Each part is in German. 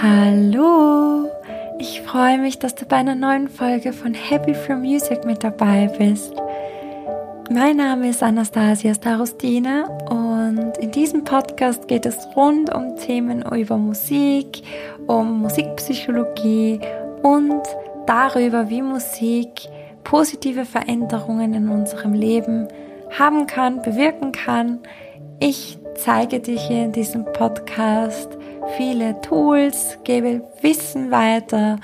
Hallo! Ich freue mich, dass du bei einer neuen Folge von Happy From Music mit dabei bist. Mein Name ist Anastasia Starostina und in diesem Podcast geht es rund um Themen über Musik, um Musikpsychologie und darüber, wie Musik positive Veränderungen in unserem Leben haben kann, bewirken kann. Ich zeige dir hier in diesem Podcast viele Tools, gebe Wissen weiter,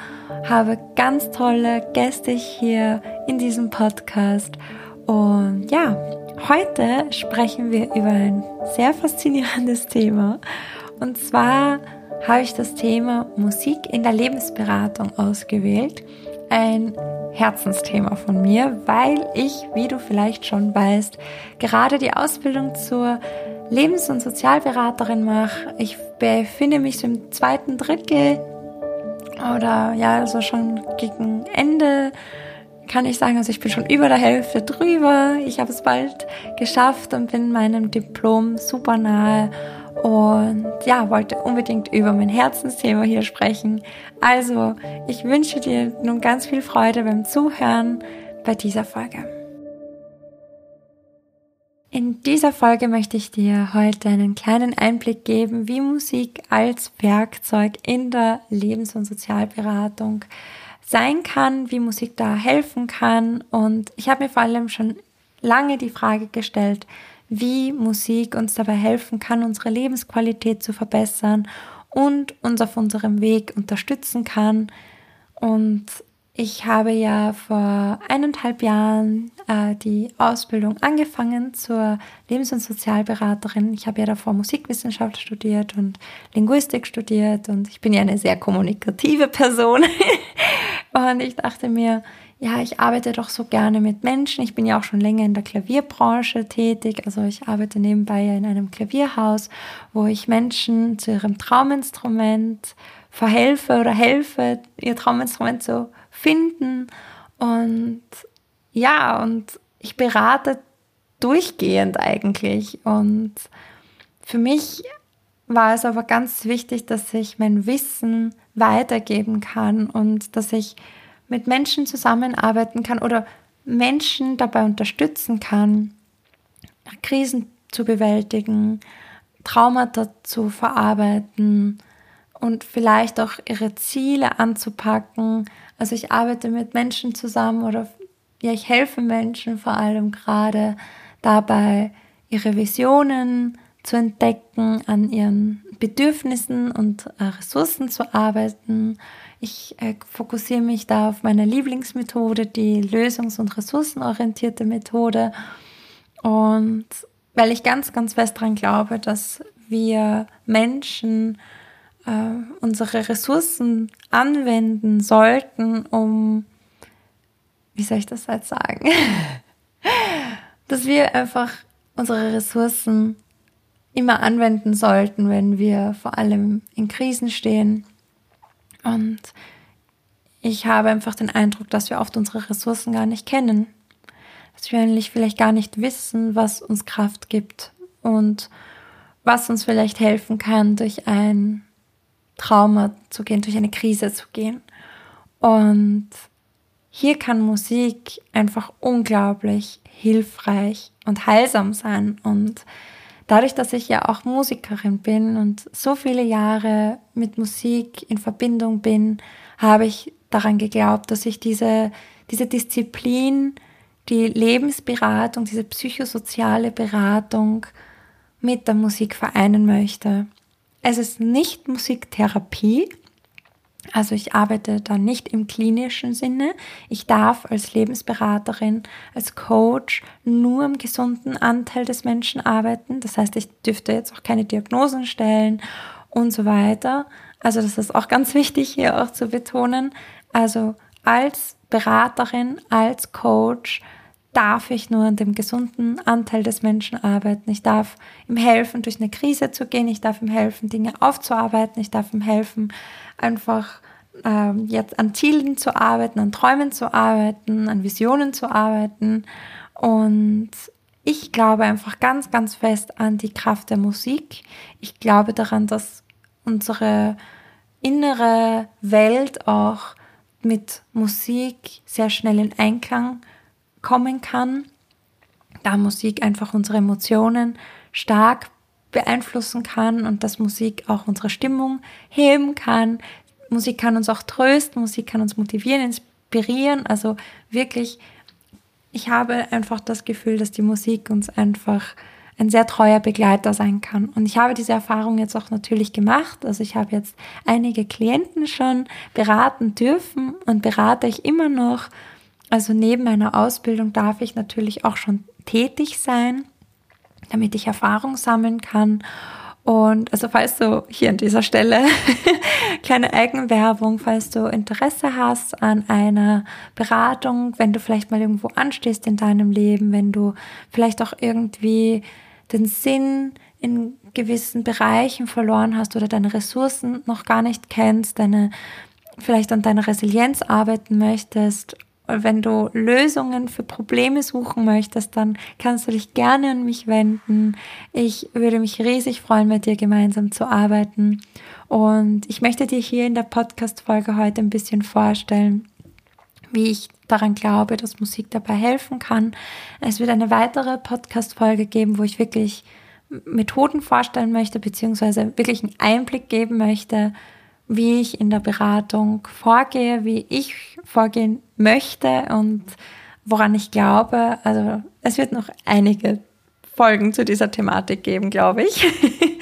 habe ganz tolle Gäste hier in diesem Podcast. Und ja, heute sprechen wir über ein sehr faszinierendes Thema. Und zwar habe ich das Thema Musik in der Lebensberatung ausgewählt. Ein Herzensthema von mir, weil ich, wie du vielleicht schon weißt, gerade die Ausbildung zur Lebens- und Sozialberaterin mache. Ich befinde mich im zweiten Drittel oder ja, also schon gegen Ende kann ich sagen, also ich bin schon über der Hälfte drüber. Ich habe es bald geschafft und bin meinem Diplom super nahe und ja, wollte unbedingt über mein Herzensthema hier sprechen. Also, ich wünsche dir nun ganz viel Freude beim Zuhören bei dieser Folge. In dieser Folge möchte ich dir heute einen kleinen Einblick geben, wie Musik als Werkzeug in der Lebens- und Sozialberatung sein kann, wie Musik da helfen kann. Und ich habe mir vor allem schon lange die Frage gestellt, wie Musik uns dabei helfen kann, unsere Lebensqualität zu verbessern und uns auf unserem Weg unterstützen kann. Und ich habe ja vor eineinhalb Jahren äh, die Ausbildung angefangen zur Lebens- und Sozialberaterin. Ich habe ja davor Musikwissenschaft studiert und Linguistik studiert und ich bin ja eine sehr kommunikative Person. und ich dachte mir, ja, ich arbeite doch so gerne mit Menschen. Ich bin ja auch schon länger in der Klavierbranche tätig. Also ich arbeite nebenbei in einem Klavierhaus, wo ich Menschen zu ihrem Trauminstrument verhelfe oder helfe, ihr Trauminstrument zu finden. Und ja, und ich berate durchgehend eigentlich. Und für mich war es aber ganz wichtig, dass ich mein Wissen weitergeben kann und dass ich mit Menschen zusammenarbeiten kann oder Menschen dabei unterstützen kann, Krisen zu bewältigen, Traumata zu verarbeiten und vielleicht auch ihre Ziele anzupacken. Also ich arbeite mit Menschen zusammen oder ja, ich helfe Menschen vor allem gerade dabei, ihre Visionen zu entdecken, an ihren Bedürfnissen und äh, Ressourcen zu arbeiten. Ich äh, fokussiere mich da auf meine Lieblingsmethode, die lösungs- und ressourcenorientierte Methode. Und weil ich ganz, ganz fest daran glaube, dass wir Menschen äh, unsere Ressourcen anwenden sollten, um, wie soll ich das jetzt sagen, dass wir einfach unsere Ressourcen immer anwenden sollten, wenn wir vor allem in Krisen stehen. Und ich habe einfach den Eindruck, dass wir oft unsere Ressourcen gar nicht kennen. Dass wir eigentlich vielleicht gar nicht wissen, was uns Kraft gibt und was uns vielleicht helfen kann durch ein Trauma zu gehen, durch eine Krise zu gehen. Und hier kann Musik einfach unglaublich hilfreich und heilsam sein. Und dadurch, dass ich ja auch Musikerin bin und so viele Jahre mit Musik in Verbindung bin, habe ich daran geglaubt, dass ich diese, diese Disziplin, die Lebensberatung, diese psychosoziale Beratung mit der Musik vereinen möchte. Es ist nicht Musiktherapie, also ich arbeite da nicht im klinischen Sinne. Ich darf als Lebensberaterin, als Coach nur am gesunden Anteil des Menschen arbeiten. Das heißt, ich dürfte jetzt auch keine Diagnosen stellen und so weiter. Also das ist auch ganz wichtig hier auch zu betonen. Also als Beraterin, als Coach darf ich nur an dem gesunden Anteil des Menschen arbeiten. Ich darf ihm helfen, durch eine Krise zu gehen. Ich darf ihm helfen, Dinge aufzuarbeiten. Ich darf ihm helfen, einfach ähm, jetzt an Zielen zu arbeiten, an Träumen zu arbeiten, an Visionen zu arbeiten. Und ich glaube einfach ganz, ganz fest an die Kraft der Musik. Ich glaube daran, dass unsere innere Welt auch mit Musik sehr schnell in Einklang kommen kann, da Musik einfach unsere Emotionen stark beeinflussen kann und dass Musik auch unsere Stimmung heben kann. Musik kann uns auch trösten, Musik kann uns motivieren, inspirieren. Also wirklich, ich habe einfach das Gefühl, dass die Musik uns einfach ein sehr treuer Begleiter sein kann. Und ich habe diese Erfahrung jetzt auch natürlich gemacht. Also ich habe jetzt einige Klienten schon beraten dürfen und berate ich immer noch. Also neben meiner Ausbildung darf ich natürlich auch schon tätig sein, damit ich Erfahrung sammeln kann. Und also falls du hier an dieser Stelle kleine Eigenwerbung, falls du Interesse hast an einer Beratung, wenn du vielleicht mal irgendwo anstehst in deinem Leben, wenn du vielleicht auch irgendwie den Sinn in gewissen Bereichen verloren hast oder deine Ressourcen noch gar nicht kennst, deine vielleicht an deiner Resilienz arbeiten möchtest, wenn du Lösungen für Probleme suchen möchtest, dann kannst du dich gerne an mich wenden. Ich würde mich riesig freuen, mit dir gemeinsam zu arbeiten. Und ich möchte dir hier in der Podcast-Folge heute ein bisschen vorstellen, wie ich daran glaube, dass Musik dabei helfen kann. Es wird eine weitere Podcast-Folge geben, wo ich wirklich Methoden vorstellen möchte, beziehungsweise wirklich einen Einblick geben möchte, wie ich in der Beratung vorgehe, wie ich vorgehen möchte und woran ich glaube. Also es wird noch einige Folgen zu dieser Thematik geben, glaube ich.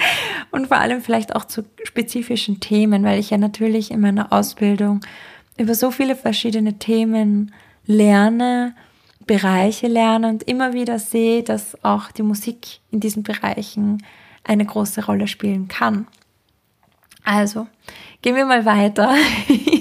und vor allem vielleicht auch zu spezifischen Themen, weil ich ja natürlich in meiner Ausbildung über so viele verschiedene Themen lerne, Bereiche lerne und immer wieder sehe, dass auch die Musik in diesen Bereichen eine große Rolle spielen kann. Also, gehen wir mal weiter.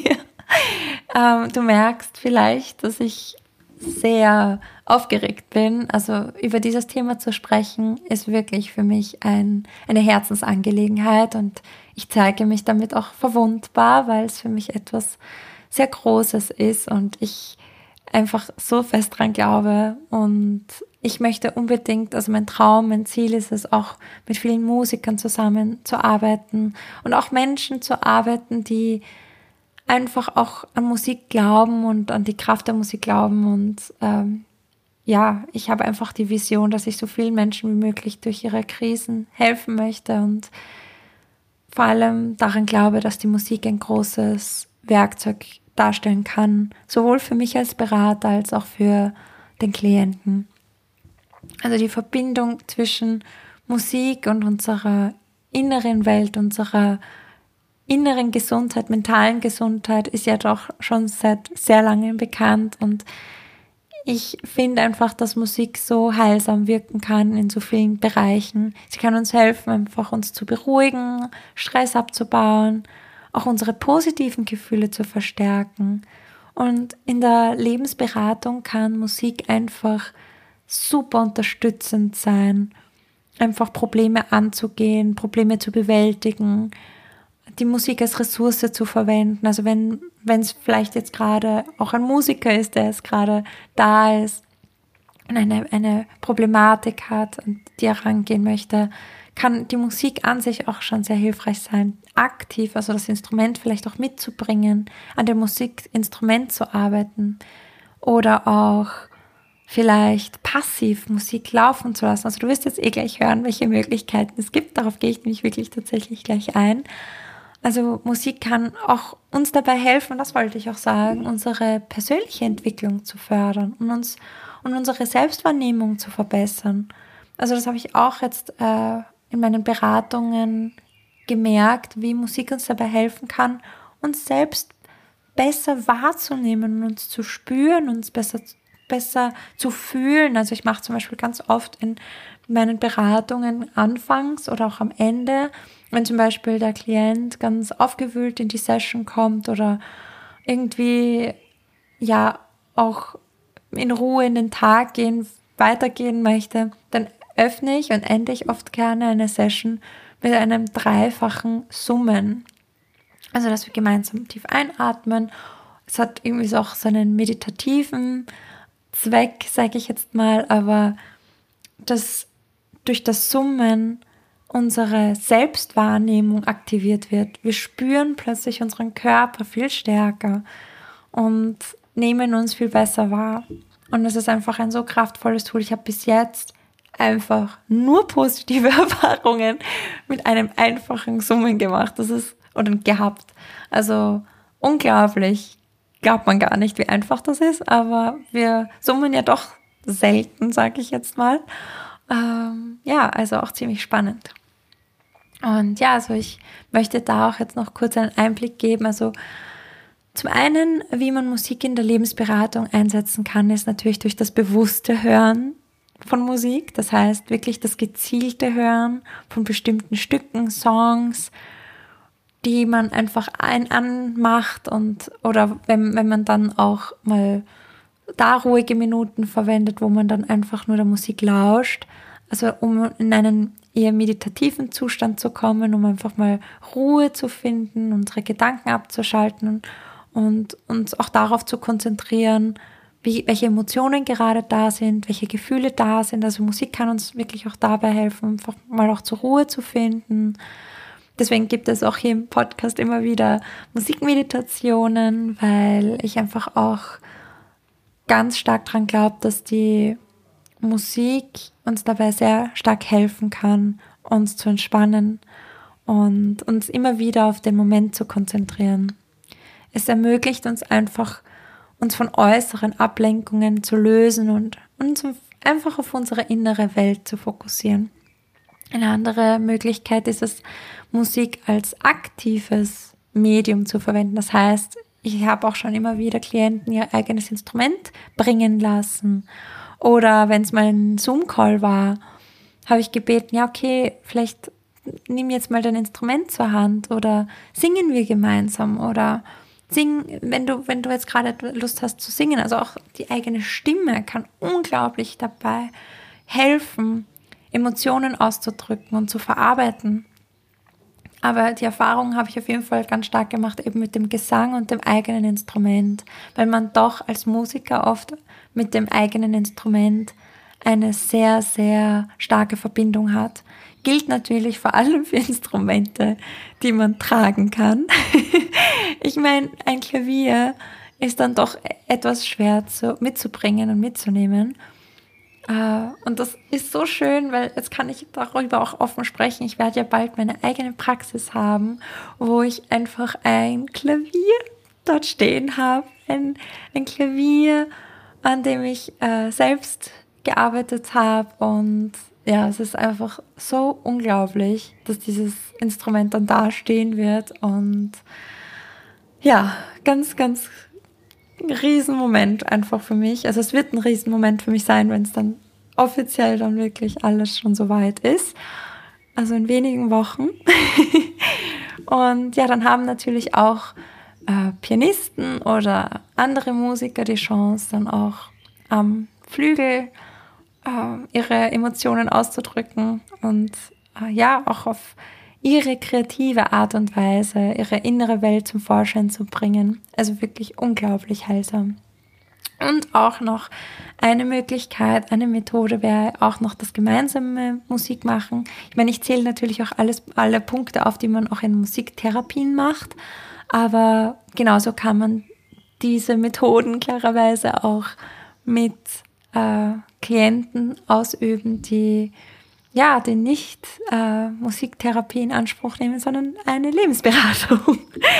ähm, du merkst vielleicht, dass ich sehr aufgeregt bin. Also über dieses Thema zu sprechen, ist wirklich für mich ein, eine Herzensangelegenheit und ich zeige mich damit auch verwundbar, weil es für mich etwas sehr Großes ist und ich einfach so fest dran glaube und ich möchte unbedingt, also mein Traum, mein Ziel ist es auch mit vielen Musikern zusammenzuarbeiten und auch Menschen zu arbeiten, die einfach auch an Musik glauben und an die Kraft der Musik glauben und ähm, ja, ich habe einfach die Vision, dass ich so vielen Menschen wie möglich durch ihre Krisen helfen möchte und vor allem daran glaube, dass die Musik ein großes Werkzeug darstellen kann, sowohl für mich als Berater als auch für den Klienten. Also die Verbindung zwischen Musik und unserer inneren Welt, unserer inneren Gesundheit, mentalen Gesundheit ist ja doch schon seit sehr langem bekannt und ich finde einfach, dass Musik so heilsam wirken kann in so vielen Bereichen. Sie kann uns helfen, einfach uns zu beruhigen, Stress abzubauen, auch unsere positiven Gefühle zu verstärken. Und in der Lebensberatung kann Musik einfach super unterstützend sein, einfach Probleme anzugehen, Probleme zu bewältigen, die Musik als Ressource zu verwenden. Also wenn es vielleicht jetzt gerade auch ein Musiker ist, der es gerade da ist und eine, eine Problematik hat und die herangehen möchte, kann die Musik an sich auch schon sehr hilfreich sein, aktiv, also das Instrument vielleicht auch mitzubringen, an dem Musikinstrument zu arbeiten oder auch vielleicht passiv Musik laufen zu lassen. Also du wirst jetzt eh gleich hören, welche Möglichkeiten es gibt. Darauf gehe ich nämlich wirklich tatsächlich gleich ein. Also Musik kann auch uns dabei helfen, das wollte ich auch sagen, unsere persönliche Entwicklung zu fördern und uns und unsere Selbstwahrnehmung zu verbessern. Also das habe ich auch jetzt äh, in meinen Beratungen gemerkt, wie Musik uns dabei helfen kann, uns selbst besser wahrzunehmen, uns zu spüren, uns besser, besser zu fühlen. Also ich mache zum Beispiel ganz oft in meinen Beratungen anfangs oder auch am Ende, wenn zum Beispiel der Klient ganz aufgewühlt in die Session kommt oder irgendwie ja auch in Ruhe in den Tag gehen, weitergehen möchte, dann öffne ich und ende ich oft gerne eine Session mit einem dreifachen Summen. Also, dass wir gemeinsam tief einatmen. Es hat irgendwie auch so einen meditativen Zweck, sage ich jetzt mal, aber das durch das Summen unsere Selbstwahrnehmung aktiviert wird. Wir spüren plötzlich unseren Körper viel stärker und nehmen uns viel besser wahr. Und es ist einfach ein so kraftvolles Tool. Ich habe bis jetzt einfach nur positive Erfahrungen mit einem einfachen Summen gemacht. Das ist oder gehabt. Also unglaublich. Glaubt man gar nicht, wie einfach das ist, aber wir summen ja doch selten, sage ich jetzt mal. Ähm, ja, also auch ziemlich spannend. Und ja, also ich möchte da auch jetzt noch kurz einen Einblick geben. Also zum einen, wie man Musik in der Lebensberatung einsetzen kann, ist natürlich durch das bewusste Hören von Musik. Das heißt wirklich das gezielte Hören von bestimmten Stücken, Songs, die man einfach ein anmacht und oder wenn, wenn man dann auch mal da ruhige Minuten verwendet, wo man dann einfach nur der Musik lauscht. Also um in einen eher meditativen Zustand zu kommen, um einfach mal Ruhe zu finden, unsere Gedanken abzuschalten und uns auch darauf zu konzentrieren, wie, welche Emotionen gerade da sind, welche Gefühle da sind. Also Musik kann uns wirklich auch dabei helfen, einfach mal auch zur Ruhe zu finden. Deswegen gibt es auch hier im Podcast immer wieder Musikmeditationen, weil ich einfach auch ganz stark daran glaube, dass die Musik uns dabei sehr stark helfen kann, uns zu entspannen und uns immer wieder auf den Moment zu konzentrieren. Es ermöglicht uns einfach, uns von äußeren Ablenkungen zu lösen und uns einfach auf unsere innere Welt zu fokussieren. Eine andere Möglichkeit ist es, Musik als aktives Medium zu verwenden. Das heißt, ich habe auch schon immer wieder Klienten ihr eigenes Instrument bringen lassen. Oder wenn es mal ein Zoom-Call war, habe ich gebeten, ja, okay, vielleicht nimm jetzt mal dein Instrument zur Hand oder singen wir gemeinsam oder sing, wenn du, wenn du jetzt gerade Lust hast zu singen. Also auch die eigene Stimme kann unglaublich dabei helfen, Emotionen auszudrücken und zu verarbeiten. Aber die Erfahrung habe ich auf jeden Fall ganz stark gemacht, eben mit dem Gesang und dem eigenen Instrument, weil man doch als Musiker oft mit dem eigenen Instrument eine sehr, sehr starke Verbindung hat. Gilt natürlich vor allem für Instrumente, die man tragen kann. ich meine, ein Klavier ist dann doch etwas schwer zu, mitzubringen und mitzunehmen. Äh, und das ist so schön, weil jetzt kann ich darüber auch offen sprechen. Ich werde ja bald meine eigene Praxis haben, wo ich einfach ein Klavier dort stehen habe. Ein, ein Klavier, an dem ich äh, selbst gearbeitet habe. Und ja, es ist einfach so unglaublich, dass dieses Instrument dann da stehen wird. Und ja, ganz, ganz ein Riesenmoment einfach für mich. Also es wird ein Riesenmoment für mich sein, wenn es dann offiziell dann wirklich alles schon so weit ist. Also in wenigen Wochen. und ja, dann haben natürlich auch äh, Pianisten oder andere Musiker die Chance, dann auch am Flügel äh, ihre Emotionen auszudrücken und äh, ja, auch auf ihre kreative Art und Weise, ihre innere Welt zum Vorschein zu bringen. Also wirklich unglaublich heilsam. Und auch noch eine Möglichkeit, eine Methode wäre auch noch das gemeinsame Musik machen. Ich meine, ich zähle natürlich auch alles, alle Punkte auf, die man auch in Musiktherapien macht. Aber genauso kann man diese Methoden klarerweise auch mit äh, Klienten ausüben, die ja, die nicht äh, Musiktherapie in Anspruch nehmen, sondern eine Lebensberatung.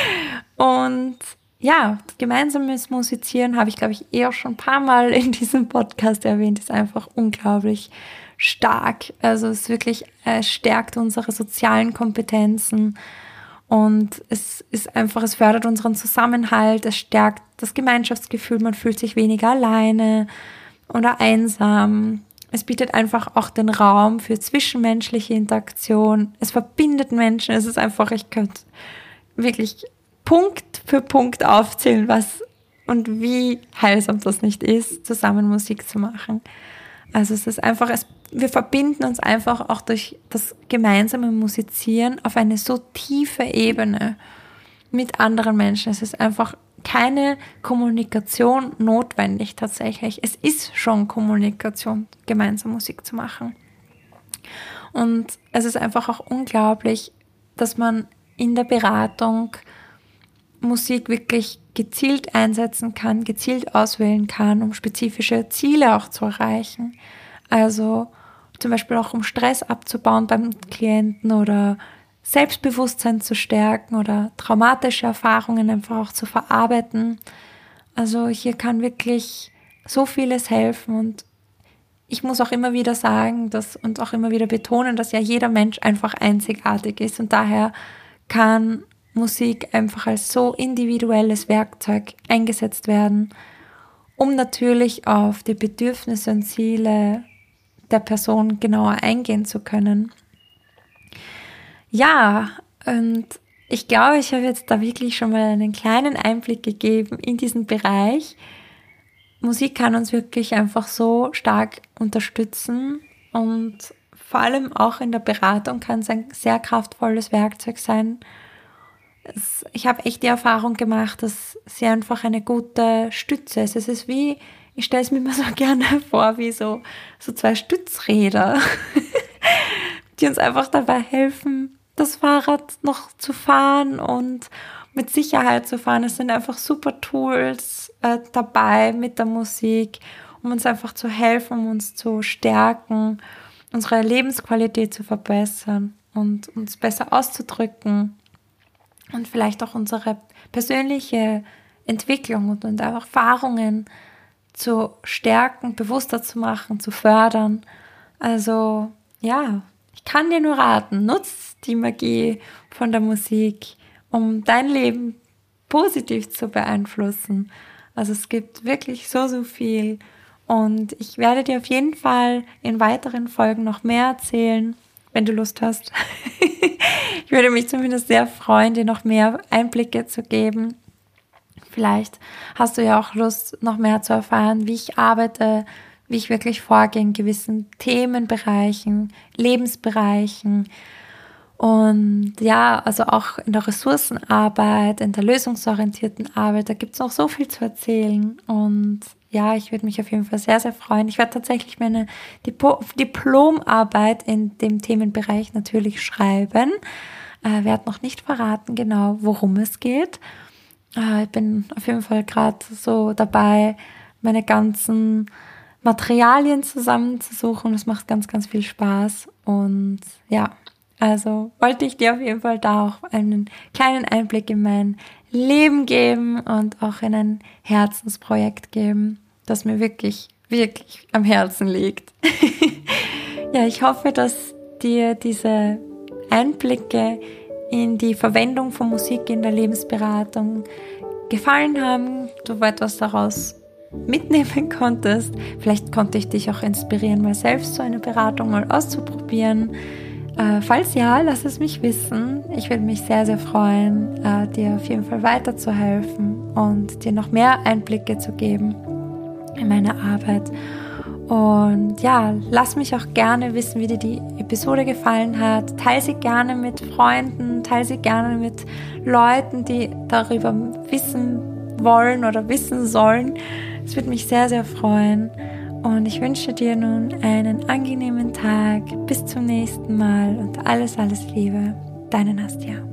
Und ja, gemeinsames Musizieren habe ich, glaube ich, eher schon ein paar Mal in diesem Podcast erwähnt, ist einfach unglaublich stark. Also es wirklich äh, stärkt unsere sozialen Kompetenzen und es ist einfach, es fördert unseren Zusammenhalt, es stärkt das Gemeinschaftsgefühl, man fühlt sich weniger alleine oder einsam. Es bietet einfach auch den Raum für zwischenmenschliche Interaktion. Es verbindet Menschen. Es ist einfach, ich könnte wirklich Punkt für Punkt aufzählen, was und wie heilsam das nicht ist, zusammen Musik zu machen. Also es ist einfach, es, wir verbinden uns einfach auch durch das gemeinsame Musizieren auf eine so tiefe Ebene mit anderen Menschen. Es ist einfach keine Kommunikation notwendig tatsächlich. Es ist schon Kommunikation, gemeinsam Musik zu machen. Und es ist einfach auch unglaublich, dass man in der Beratung Musik wirklich gezielt einsetzen kann, gezielt auswählen kann, um spezifische Ziele auch zu erreichen. Also zum Beispiel auch um Stress abzubauen beim Klienten oder Selbstbewusstsein zu stärken oder traumatische Erfahrungen einfach auch zu verarbeiten. Also hier kann wirklich so vieles helfen und ich muss auch immer wieder sagen, dass und auch immer wieder betonen, dass ja jeder Mensch einfach einzigartig ist und daher kann Musik einfach als so individuelles Werkzeug eingesetzt werden, um natürlich auf die Bedürfnisse und Ziele der Person genauer eingehen zu können. Ja, und ich glaube, ich habe jetzt da wirklich schon mal einen kleinen Einblick gegeben in diesen Bereich. Musik kann uns wirklich einfach so stark unterstützen und vor allem auch in der Beratung kann es ein sehr kraftvolles Werkzeug sein. Ich habe echt die Erfahrung gemacht, dass sie einfach eine gute Stütze ist. Es ist wie, ich stelle es mir immer so gerne vor, wie so, so zwei Stützräder, die uns einfach dabei helfen, das Fahrrad noch zu fahren und mit Sicherheit zu fahren. Es sind einfach super Tools äh, dabei mit der Musik, um uns einfach zu helfen, um uns zu stärken, unsere Lebensqualität zu verbessern und uns besser auszudrücken und vielleicht auch unsere persönliche Entwicklung und, und Erfahrungen zu stärken, bewusster zu machen, zu fördern. Also ja, ich kann dir nur raten, nutz die Magie von der Musik, um dein Leben positiv zu beeinflussen. Also es gibt wirklich so, so viel. Und ich werde dir auf jeden Fall in weiteren Folgen noch mehr erzählen, wenn du Lust hast. ich würde mich zumindest sehr freuen, dir noch mehr Einblicke zu geben. Vielleicht hast du ja auch Lust, noch mehr zu erfahren, wie ich arbeite, wie ich wirklich vorgehe in gewissen Themenbereichen, Lebensbereichen. Und ja, also auch in der Ressourcenarbeit, in der lösungsorientierten Arbeit, da gibt es noch so viel zu erzählen. Und ja, ich würde mich auf jeden Fall sehr, sehr freuen. Ich werde tatsächlich meine Diplomarbeit in dem Themenbereich natürlich schreiben. Äh, werde noch nicht verraten genau, worum es geht. Äh, ich bin auf jeden Fall gerade so dabei, meine ganzen Materialien zusammenzusuchen. Das macht ganz, ganz viel Spaß. Und ja, also wollte ich dir auf jeden Fall da auch einen kleinen Einblick in mein Leben geben und auch in ein Herzensprojekt geben, das mir wirklich, wirklich am Herzen liegt. ja, ich hoffe, dass dir diese Einblicke in die Verwendung von Musik in der Lebensberatung gefallen haben, du etwas daraus mitnehmen konntest. Vielleicht konnte ich dich auch inspirieren, mal selbst so eine Beratung mal auszuprobieren. Äh, falls ja, lass es mich wissen. Ich würde mich sehr, sehr freuen, äh, dir auf jeden Fall weiterzuhelfen und dir noch mehr Einblicke zu geben in meine Arbeit. Und ja, lass mich auch gerne wissen, wie dir die Episode gefallen hat. Teil sie gerne mit Freunden, teil sie gerne mit Leuten, die darüber wissen wollen oder wissen sollen. Es würde mich sehr, sehr freuen. Und ich wünsche dir nun einen angenehmen Tag. Bis zum nächsten Mal und alles, alles Liebe. Deine Nastja.